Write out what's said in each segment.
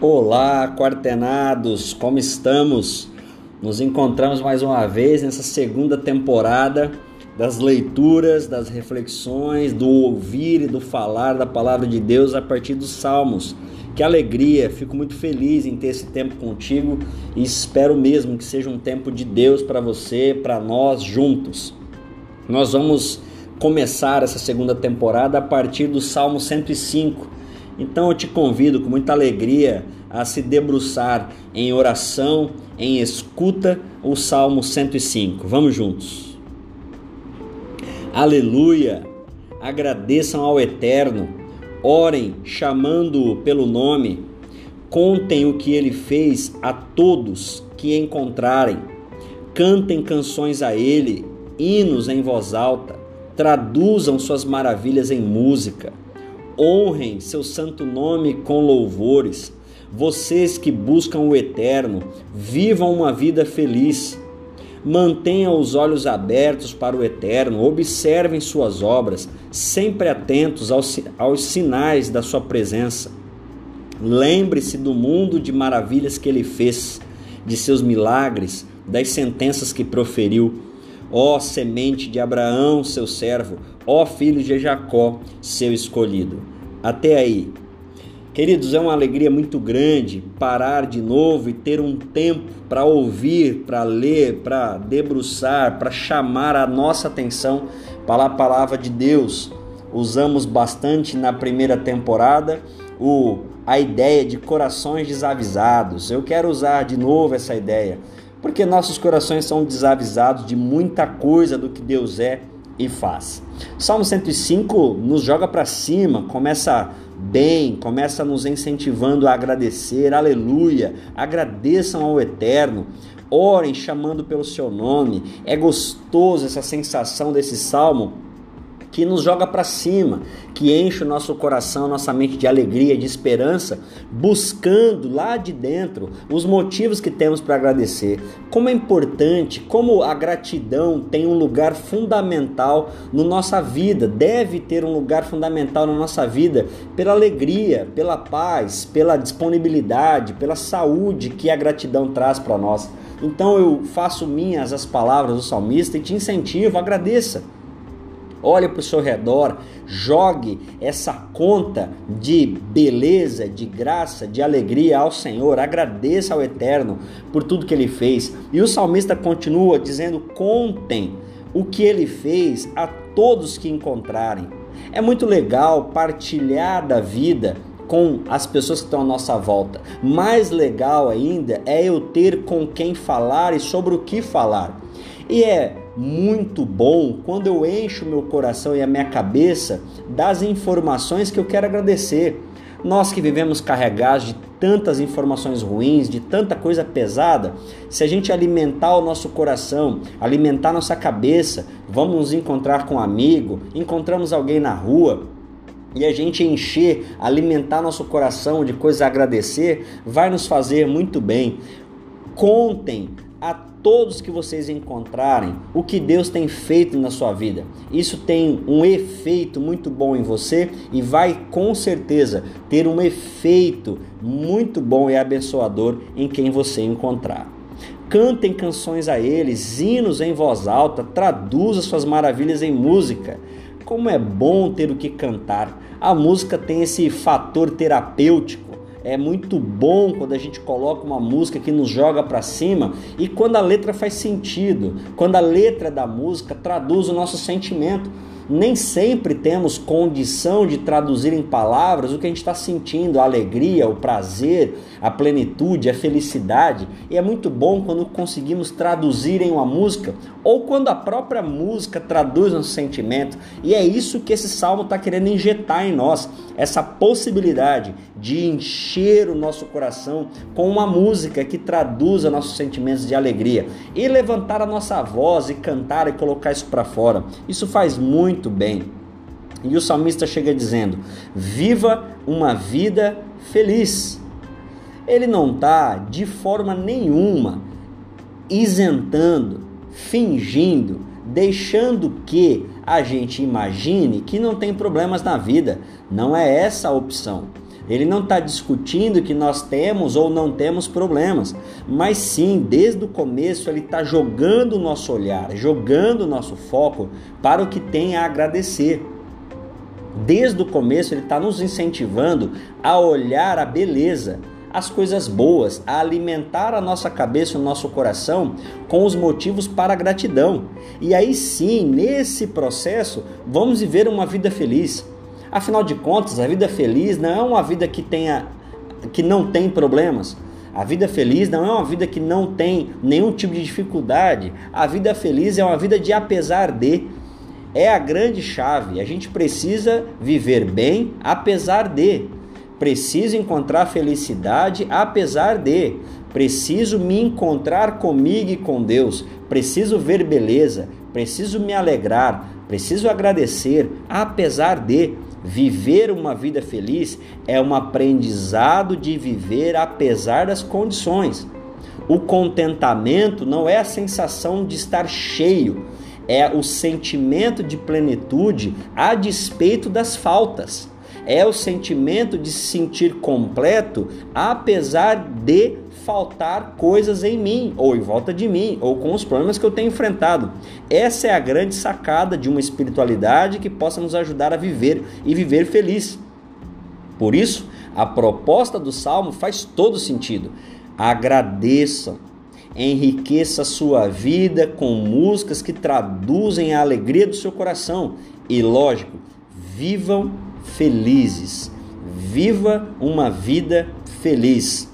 Olá, quartenados, como estamos? Nos encontramos mais uma vez nessa segunda temporada das leituras, das reflexões, do ouvir e do falar da palavra de Deus a partir dos Salmos. Que alegria, fico muito feliz em ter esse tempo contigo e espero mesmo que seja um tempo de Deus para você, para nós juntos. Nós vamos começar essa segunda temporada a partir do Salmo 105 então eu te convido com muita alegria a se debruçar em oração, em escuta, o Salmo 105. Vamos juntos. Aleluia! Agradeçam ao Eterno, orem chamando-o pelo nome, contem o que ele fez a todos que encontrarem, cantem canções a ele, hinos em voz alta, traduzam suas maravilhas em música honrem seu santo nome com louvores. Vocês que buscam o eterno, vivam uma vida feliz. Mantenham os olhos abertos para o eterno, observem suas obras, sempre atentos aos, aos sinais da sua presença. Lembre-se do mundo de maravilhas que ele fez, de seus milagres, das sentenças que proferiu. Ó semente de Abraão, seu servo, ó filho de Jacó, seu escolhido. Até aí. Queridos, é uma alegria muito grande parar de novo e ter um tempo para ouvir, para ler, para debruçar, para chamar a nossa atenção para a palavra de Deus. Usamos bastante na primeira temporada o a ideia de corações desavisados. Eu quero usar de novo essa ideia, porque nossos corações são desavisados de muita coisa do que Deus é e faz. Salmo 105 nos joga para cima, começa bem, começa nos incentivando a agradecer, aleluia, agradeçam ao Eterno, orem chamando pelo seu nome. É gostoso essa sensação desse salmo que nos joga para cima, que enche o nosso coração, nossa mente de alegria, de esperança, buscando lá de dentro os motivos que temos para agradecer. Como é importante, como a gratidão tem um lugar fundamental na nossa vida, deve ter um lugar fundamental na nossa vida pela alegria, pela paz, pela disponibilidade, pela saúde que a gratidão traz para nós. Então eu faço minhas as palavras do salmista e te incentivo, agradeça. Olhe para o seu redor, jogue essa conta de beleza, de graça, de alegria ao Senhor, agradeça ao Eterno por tudo que ele fez. E o salmista continua dizendo: contem o que ele fez a todos que encontrarem. É muito legal partilhar da vida com as pessoas que estão à nossa volta. Mais legal ainda é eu ter com quem falar e sobre o que falar. E é muito bom quando eu encho meu coração e a minha cabeça das informações que eu quero agradecer. Nós que vivemos carregados de tantas informações ruins, de tanta coisa pesada, se a gente alimentar o nosso coração, alimentar nossa cabeça, vamos nos encontrar com um amigo, encontramos alguém na rua, e a gente encher, alimentar nosso coração de coisas a agradecer, vai nos fazer muito bem. Contem a todos que vocês encontrarem o que Deus tem feito na sua vida. Isso tem um efeito muito bom em você e vai com certeza ter um efeito muito bom e abençoador em quem você encontrar. Cantem canções a eles, hinos em voz alta, traduza suas maravilhas em música. Como é bom ter o que cantar. A música tem esse fator terapêutico é muito bom quando a gente coloca uma música que nos joga para cima e quando a letra faz sentido, quando a letra da música traduz o nosso sentimento nem sempre temos condição de traduzir em palavras o que a gente está sentindo, a alegria, o prazer, a plenitude, a felicidade. E é muito bom quando conseguimos traduzir em uma música ou quando a própria música traduz nosso sentimento. E é isso que esse salmo está querendo injetar em nós, essa possibilidade de encher o nosso coração com uma música que traduza nossos sentimentos de alegria e levantar a nossa voz e cantar e colocar isso para fora. Isso faz muito muito bem. E o salmista chega dizendo: Viva uma vida feliz. Ele não está de forma nenhuma isentando, fingindo, deixando que a gente imagine que não tem problemas na vida. Não é essa a opção. Ele não está discutindo que nós temos ou não temos problemas, mas sim, desde o começo, ele está jogando o nosso olhar, jogando o nosso foco para o que tem a agradecer. Desde o começo, ele está nos incentivando a olhar a beleza, as coisas boas, a alimentar a nossa cabeça e o nosso coração com os motivos para a gratidão. E aí sim, nesse processo, vamos viver uma vida feliz. Afinal de contas, a vida feliz não é uma vida que tenha que não tem problemas. A vida feliz não é uma vida que não tem nenhum tipo de dificuldade. A vida feliz é uma vida de apesar de. É a grande chave. A gente precisa viver bem apesar de. Preciso encontrar felicidade apesar de. Preciso me encontrar comigo e com Deus. Preciso ver beleza. Preciso me alegrar. Preciso agradecer apesar de. Viver uma vida feliz é um aprendizado de viver apesar das condições. O contentamento não é a sensação de estar cheio, é o sentimento de plenitude a despeito das faltas. É o sentimento de se sentir completo apesar de faltar coisas em mim, ou em volta de mim, ou com os problemas que eu tenho enfrentado. Essa é a grande sacada de uma espiritualidade que possa nos ajudar a viver e viver feliz. Por isso, a proposta do salmo faz todo sentido. Agradeçam, enriqueça a sua vida com músicas que traduzem a alegria do seu coração e, lógico, vivam felizes. Viva uma vida feliz.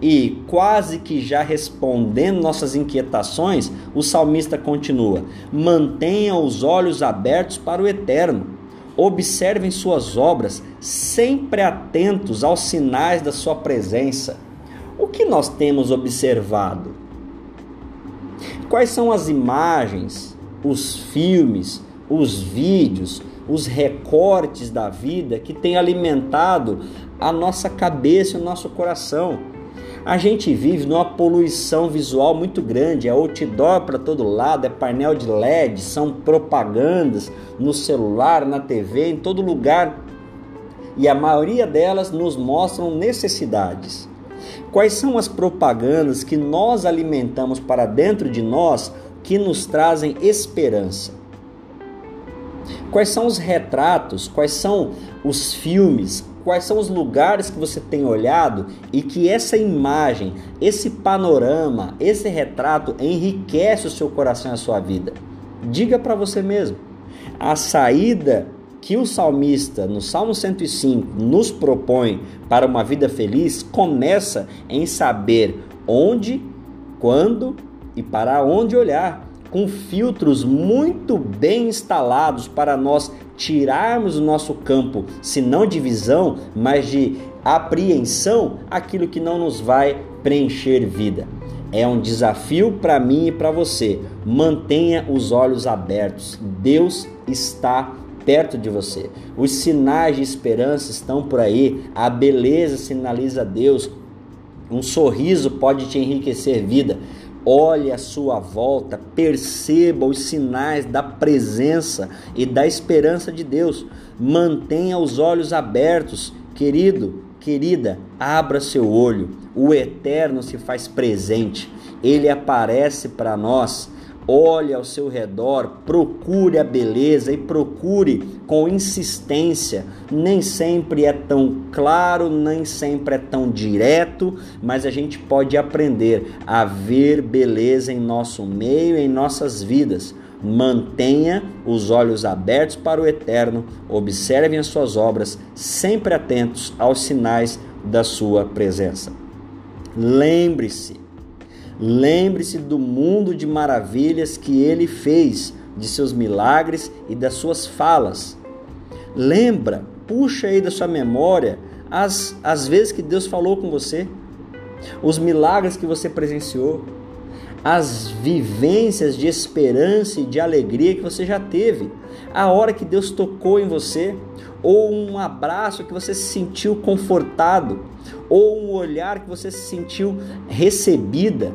E quase que já respondendo nossas inquietações, o salmista continua: mantenha os olhos abertos para o eterno. Observem suas obras, sempre atentos aos sinais da sua presença. O que nós temos observado? Quais são as imagens, os filmes, os vídeos, os recortes da vida que têm alimentado a nossa cabeça e o nosso coração? A gente vive numa poluição visual muito grande, é outdoor para todo lado, é painel de LED, são propagandas no celular, na TV, em todo lugar. E a maioria delas nos mostram necessidades. Quais são as propagandas que nós alimentamos para dentro de nós que nos trazem esperança? Quais são os retratos, quais são os filmes, quais são os lugares que você tem olhado e que essa imagem, esse panorama, esse retrato enriquece o seu coração e a sua vida. Diga para você mesmo. A saída que o salmista, no Salmo 105, nos propõe para uma vida feliz começa em saber onde, quando e para onde olhar com filtros muito bem instalados para nós tirarmos do nosso campo, se não de visão, mas de apreensão, aquilo que não nos vai preencher vida. É um desafio para mim e para você. Mantenha os olhos abertos. Deus está perto de você. Os sinais de esperança estão por aí. A beleza sinaliza Deus. Um sorriso pode te enriquecer vida. Olhe a sua volta, perceba os sinais da presença e da esperança de Deus. Mantenha os olhos abertos, querido, querida, abra seu olho. O eterno se faz presente. Ele aparece para nós olhe ao seu redor, procure a beleza e procure com insistência. Nem sempre é tão claro, nem sempre é tão direto, mas a gente pode aprender a ver beleza em nosso meio, em nossas vidas. Mantenha os olhos abertos para o eterno, observem as suas obras, sempre atentos aos sinais da sua presença. Lembre-se, Lembre-se do mundo de maravilhas que ele fez, de seus milagres e das suas falas. Lembra, puxa aí da sua memória as, as vezes que Deus falou com você, os milagres que você presenciou, as vivências de esperança e de alegria que você já teve, a hora que Deus tocou em você, ou um abraço que você se sentiu confortado, ou um olhar que você se sentiu recebida.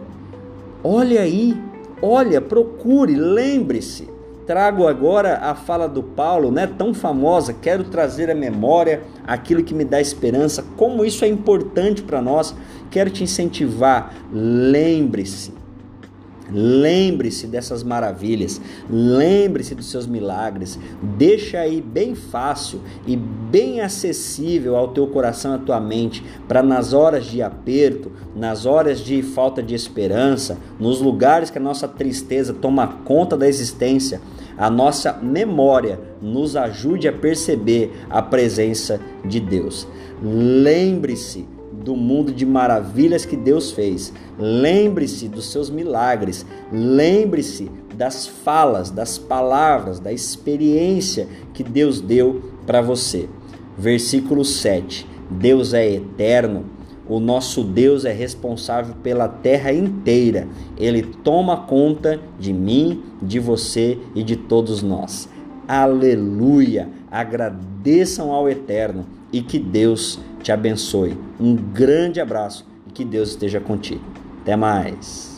Olha aí, olha, procure, lembre-se. trago agora a fala do Paulo, né, tão famosa, quero trazer à memória aquilo que me dá esperança, como isso é importante para nós. Quero te incentivar, lembre-se Lembre-se dessas maravilhas, lembre-se dos seus milagres. Deixa aí bem fácil e bem acessível ao teu coração, à tua mente, para nas horas de aperto, nas horas de falta de esperança, nos lugares que a nossa tristeza toma conta da existência, a nossa memória nos ajude a perceber a presença de Deus. Lembre-se do mundo de maravilhas que Deus fez. Lembre-se dos seus milagres. Lembre-se das falas, das palavras, da experiência que Deus deu para você. Versículo 7. Deus é eterno. O nosso Deus é responsável pela terra inteira. Ele toma conta de mim, de você e de todos nós. Aleluia! Agradeçam ao Eterno e que Deus te abençoe. Um grande abraço e que Deus esteja contigo. Até mais.